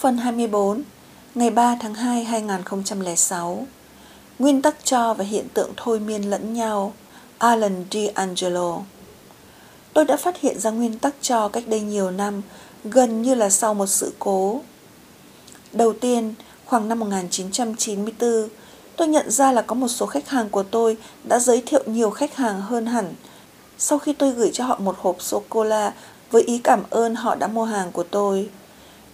Phần 24 Ngày 3 tháng 2 2006 Nguyên tắc cho và hiện tượng thôi miên lẫn nhau Alan D'Angelo Tôi đã phát hiện ra nguyên tắc cho cách đây nhiều năm, gần như là sau một sự cố. Đầu tiên, khoảng năm 1994, tôi nhận ra là có một số khách hàng của tôi đã giới thiệu nhiều khách hàng hơn hẳn. Sau khi tôi gửi cho họ một hộp sô-cô-la với ý cảm ơn họ đã mua hàng của tôi.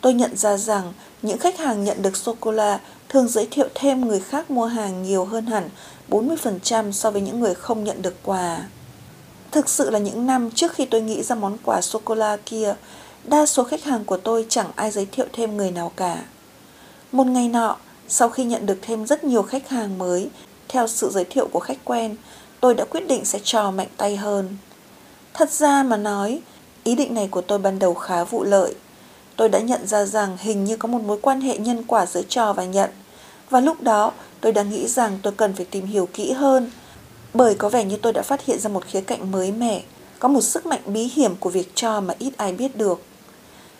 Tôi nhận ra rằng những khách hàng nhận được sô-cô-la thường giới thiệu thêm người khác mua hàng nhiều hơn hẳn 40% so với những người không nhận được quà. Thực sự là những năm trước khi tôi nghĩ ra món quà sô-cô-la kia, đa số khách hàng của tôi chẳng ai giới thiệu thêm người nào cả. Một ngày nọ, sau khi nhận được thêm rất nhiều khách hàng mới, theo sự giới thiệu của khách quen, tôi đã quyết định sẽ trò mạnh tay hơn. Thật ra mà nói, ý định này của tôi ban đầu khá vụ lợi. Tôi đã nhận ra rằng hình như có một mối quan hệ nhân quả giữa trò và nhận. Và lúc đó, tôi đã nghĩ rằng tôi cần phải tìm hiểu kỹ hơn – bởi có vẻ như tôi đã phát hiện ra một khía cạnh mới mẻ, có một sức mạnh bí hiểm của việc cho mà ít ai biết được.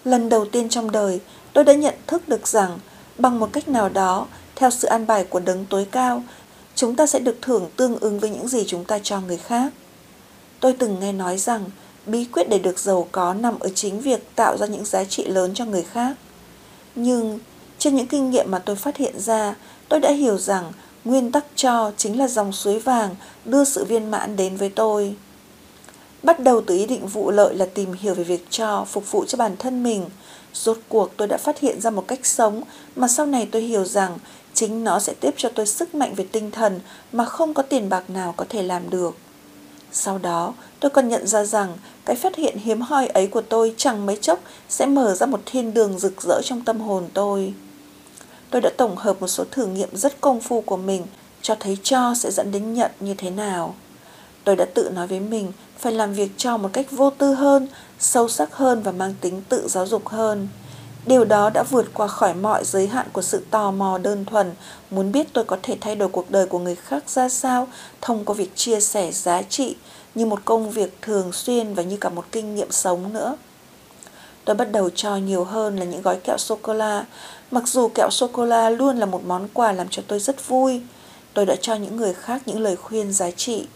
Lần đầu tiên trong đời, tôi đã nhận thức được rằng bằng một cách nào đó, theo sự an bài của đấng tối cao, chúng ta sẽ được thưởng tương ứng với những gì chúng ta cho người khác. Tôi từng nghe nói rằng bí quyết để được giàu có nằm ở chính việc tạo ra những giá trị lớn cho người khác. Nhưng trên những kinh nghiệm mà tôi phát hiện ra, tôi đã hiểu rằng Nguyên tắc cho chính là dòng suối vàng đưa sự viên mãn đến với tôi. Bắt đầu từ ý định vụ lợi là tìm hiểu về việc cho, phục vụ cho bản thân mình. Rốt cuộc tôi đã phát hiện ra một cách sống mà sau này tôi hiểu rằng chính nó sẽ tiếp cho tôi sức mạnh về tinh thần mà không có tiền bạc nào có thể làm được. Sau đó, tôi còn nhận ra rằng cái phát hiện hiếm hoi ấy của tôi chẳng mấy chốc sẽ mở ra một thiên đường rực rỡ trong tâm hồn tôi tôi đã tổng hợp một số thử nghiệm rất công phu của mình cho thấy cho sẽ dẫn đến nhận như thế nào. Tôi đã tự nói với mình phải làm việc cho một cách vô tư hơn, sâu sắc hơn và mang tính tự giáo dục hơn. Điều đó đã vượt qua khỏi mọi giới hạn của sự tò mò đơn thuần, muốn biết tôi có thể thay đổi cuộc đời của người khác ra sao thông qua việc chia sẻ giá trị như một công việc thường xuyên và như cả một kinh nghiệm sống nữa. Tôi bắt đầu cho nhiều hơn là những gói kẹo sô-cô-la. Mặc dù kẹo sô-cô-la luôn là một món quà làm cho tôi rất vui, tôi đã cho những người khác những lời khuyên giá trị.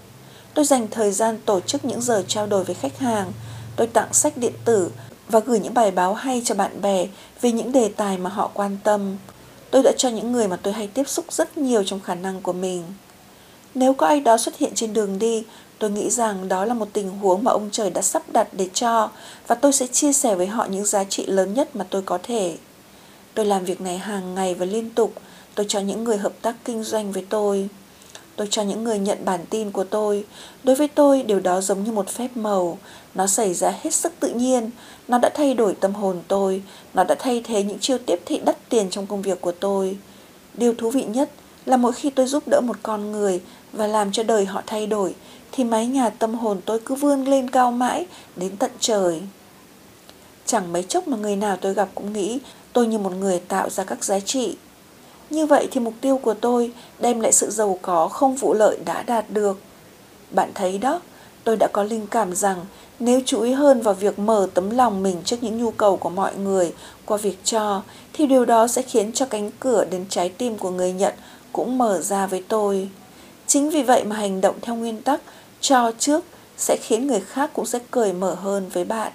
Tôi dành thời gian tổ chức những giờ trao đổi với khách hàng. Tôi tặng sách điện tử và gửi những bài báo hay cho bạn bè về những đề tài mà họ quan tâm. Tôi đã cho những người mà tôi hay tiếp xúc rất nhiều trong khả năng của mình. Nếu có ai đó xuất hiện trên đường đi, Tôi nghĩ rằng đó là một tình huống mà ông trời đã sắp đặt để cho và tôi sẽ chia sẻ với họ những giá trị lớn nhất mà tôi có thể. Tôi làm việc này hàng ngày và liên tục. Tôi cho những người hợp tác kinh doanh với tôi. Tôi cho những người nhận bản tin của tôi. Đối với tôi, điều đó giống như một phép màu. Nó xảy ra hết sức tự nhiên. Nó đã thay đổi tâm hồn tôi. Nó đã thay thế những chiêu tiếp thị đắt tiền trong công việc của tôi. Điều thú vị nhất là mỗi khi tôi giúp đỡ một con người và làm cho đời họ thay đổi thì mái nhà tâm hồn tôi cứ vươn lên cao mãi đến tận trời. Chẳng mấy chốc mà người nào tôi gặp cũng nghĩ tôi như một người tạo ra các giá trị. Như vậy thì mục tiêu của tôi đem lại sự giàu có không vụ lợi đã đạt được. Bạn thấy đó, tôi đã có linh cảm rằng nếu chú ý hơn vào việc mở tấm lòng mình trước những nhu cầu của mọi người qua việc cho, thì điều đó sẽ khiến cho cánh cửa đến trái tim của người nhận cũng mở ra với tôi. Chính vì vậy mà hành động theo nguyên tắc cho trước sẽ khiến người khác cũng sẽ cởi mở hơn với bạn.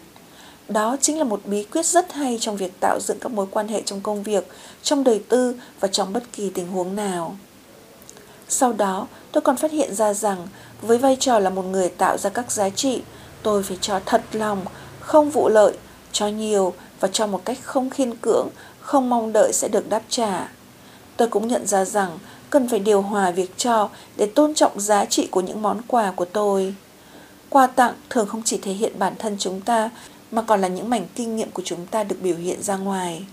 Đó chính là một bí quyết rất hay trong việc tạo dựng các mối quan hệ trong công việc, trong đời tư và trong bất kỳ tình huống nào. Sau đó, tôi còn phát hiện ra rằng với vai trò là một người tạo ra các giá trị, tôi phải cho thật lòng, không vụ lợi, cho nhiều và cho một cách không khiên cưỡng, không mong đợi sẽ được đáp trả. Tôi cũng nhận ra rằng cần phải điều hòa việc cho để tôn trọng giá trị của những món quà của tôi. Quà tặng thường không chỉ thể hiện bản thân chúng ta mà còn là những mảnh kinh nghiệm của chúng ta được biểu hiện ra ngoài.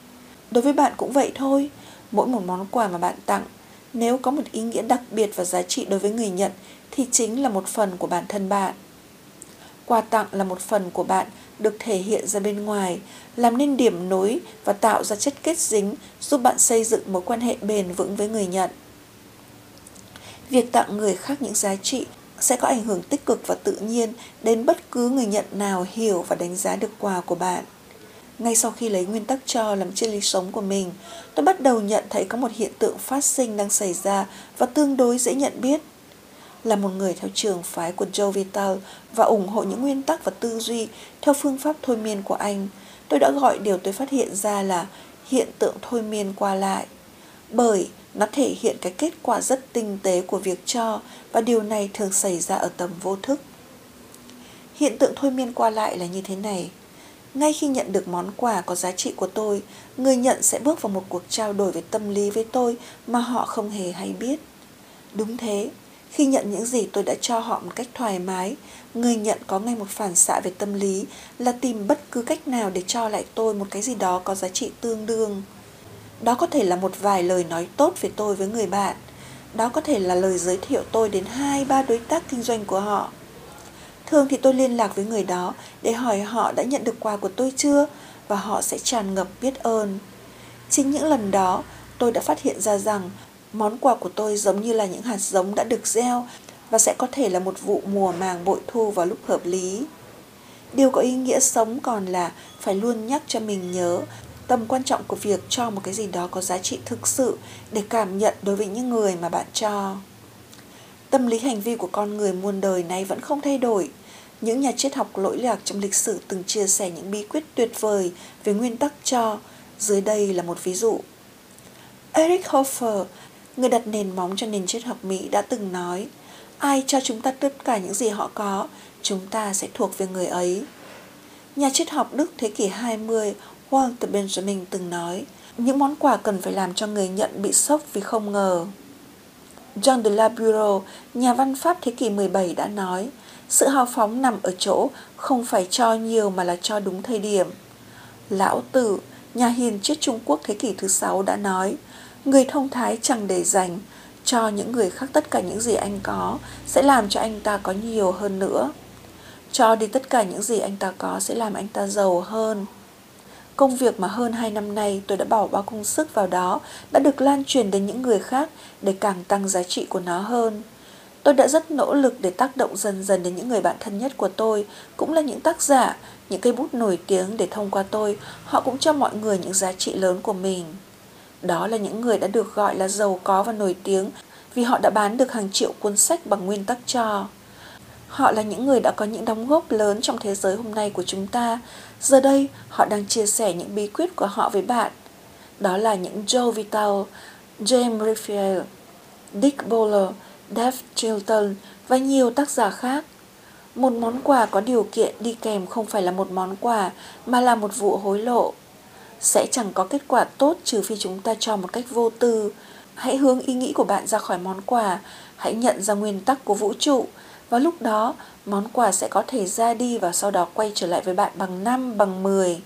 Đối với bạn cũng vậy thôi, mỗi một món quà mà bạn tặng nếu có một ý nghĩa đặc biệt và giá trị đối với người nhận thì chính là một phần của bản thân bạn. Quà tặng là một phần của bạn được thể hiện ra bên ngoài, làm nên điểm nối và tạo ra chất kết dính giúp bạn xây dựng mối quan hệ bền vững với người nhận. Việc tặng người khác những giá trị sẽ có ảnh hưởng tích cực và tự nhiên đến bất cứ người nhận nào hiểu và đánh giá được quà của bạn. Ngay sau khi lấy nguyên tắc cho làm triết lý sống của mình, tôi bắt đầu nhận thấy có một hiện tượng phát sinh đang xảy ra và tương đối dễ nhận biết. Là một người theo trường phái của Joe Vital và ủng hộ những nguyên tắc và tư duy theo phương pháp thôi miên của anh, tôi đã gọi điều tôi phát hiện ra là hiện tượng thôi miên qua lại. Bởi nó thể hiện cái kết quả rất tinh tế của việc cho và điều này thường xảy ra ở tầm vô thức. Hiện tượng thôi miên qua lại là như thế này. Ngay khi nhận được món quà có giá trị của tôi, người nhận sẽ bước vào một cuộc trao đổi về tâm lý với tôi mà họ không hề hay biết. Đúng thế, khi nhận những gì tôi đã cho họ một cách thoải mái, người nhận có ngay một phản xạ về tâm lý là tìm bất cứ cách nào để cho lại tôi một cái gì đó có giá trị tương đương. Đó có thể là một vài lời nói tốt về tôi với người bạn. Đó có thể là lời giới thiệu tôi đến hai ba đối tác kinh doanh của họ Thường thì tôi liên lạc với người đó để hỏi họ đã nhận được quà của tôi chưa và họ sẽ tràn ngập biết ơn. Chính những lần đó, tôi đã phát hiện ra rằng món quà của tôi giống như là những hạt giống đã được gieo và sẽ có thể là một vụ mùa màng bội thu vào lúc hợp lý. Điều có ý nghĩa sống còn là phải luôn nhắc cho mình nhớ tầm quan trọng của việc cho một cái gì đó có giá trị thực sự để cảm nhận đối với những người mà bạn cho. Tâm lý hành vi của con người muôn đời này vẫn không thay đổi. Những nhà triết học lỗi lạc trong lịch sử từng chia sẻ những bí quyết tuyệt vời về nguyên tắc cho. Dưới đây là một ví dụ. Eric Hoffer, người đặt nền móng cho nền triết học Mỹ đã từng nói Ai cho chúng ta tất cả những gì họ có, chúng ta sẽ thuộc về người ấy. Nhà triết học Đức thế kỷ 20 Walter Benjamin từng nói những món quà cần phải làm cho người nhận bị sốc vì không ngờ. John de la Bureau, nhà văn Pháp thế kỷ 17 đã nói sự hào phóng nằm ở chỗ không phải cho nhiều mà là cho đúng thời điểm. Lão Tử, nhà hiền triết Trung Quốc thế kỷ thứ sáu đã nói, người thông thái chẳng để dành, cho những người khác tất cả những gì anh có sẽ làm cho anh ta có nhiều hơn nữa. Cho đi tất cả những gì anh ta có sẽ làm anh ta giàu hơn. Công việc mà hơn 2 năm nay tôi đã bỏ bao công sức vào đó đã được lan truyền đến những người khác để càng tăng giá trị của nó hơn. Tôi đã rất nỗ lực để tác động dần dần đến những người bạn thân nhất của tôi, cũng là những tác giả, những cây bút nổi tiếng để thông qua tôi, họ cũng cho mọi người những giá trị lớn của mình. Đó là những người đã được gọi là giàu có và nổi tiếng vì họ đã bán được hàng triệu cuốn sách bằng nguyên tắc cho. Họ là những người đã có những đóng góp lớn trong thế giới hôm nay của chúng ta. Giờ đây, họ đang chia sẻ những bí quyết của họ với bạn. Đó là những Joe Vital, James Raphael, Dick Bowler, Dave Chilton và nhiều tác giả khác. Một món quà có điều kiện đi kèm không phải là một món quà mà là một vụ hối lộ. Sẽ chẳng có kết quả tốt trừ phi chúng ta cho một cách vô tư. Hãy hướng ý nghĩ của bạn ra khỏi món quà, hãy nhận ra nguyên tắc của vũ trụ và lúc đó món quà sẽ có thể ra đi và sau đó quay trở lại với bạn bằng 5, bằng 10.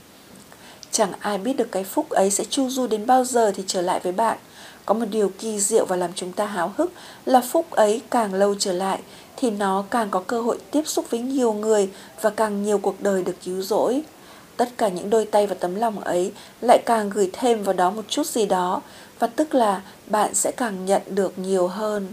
Chẳng ai biết được cái phúc ấy sẽ chu du đến bao giờ thì trở lại với bạn – có một điều kỳ diệu và làm chúng ta háo hức là phúc ấy càng lâu trở lại thì nó càng có cơ hội tiếp xúc với nhiều người và càng nhiều cuộc đời được cứu rỗi. Tất cả những đôi tay và tấm lòng ấy lại càng gửi thêm vào đó một chút gì đó và tức là bạn sẽ càng nhận được nhiều hơn.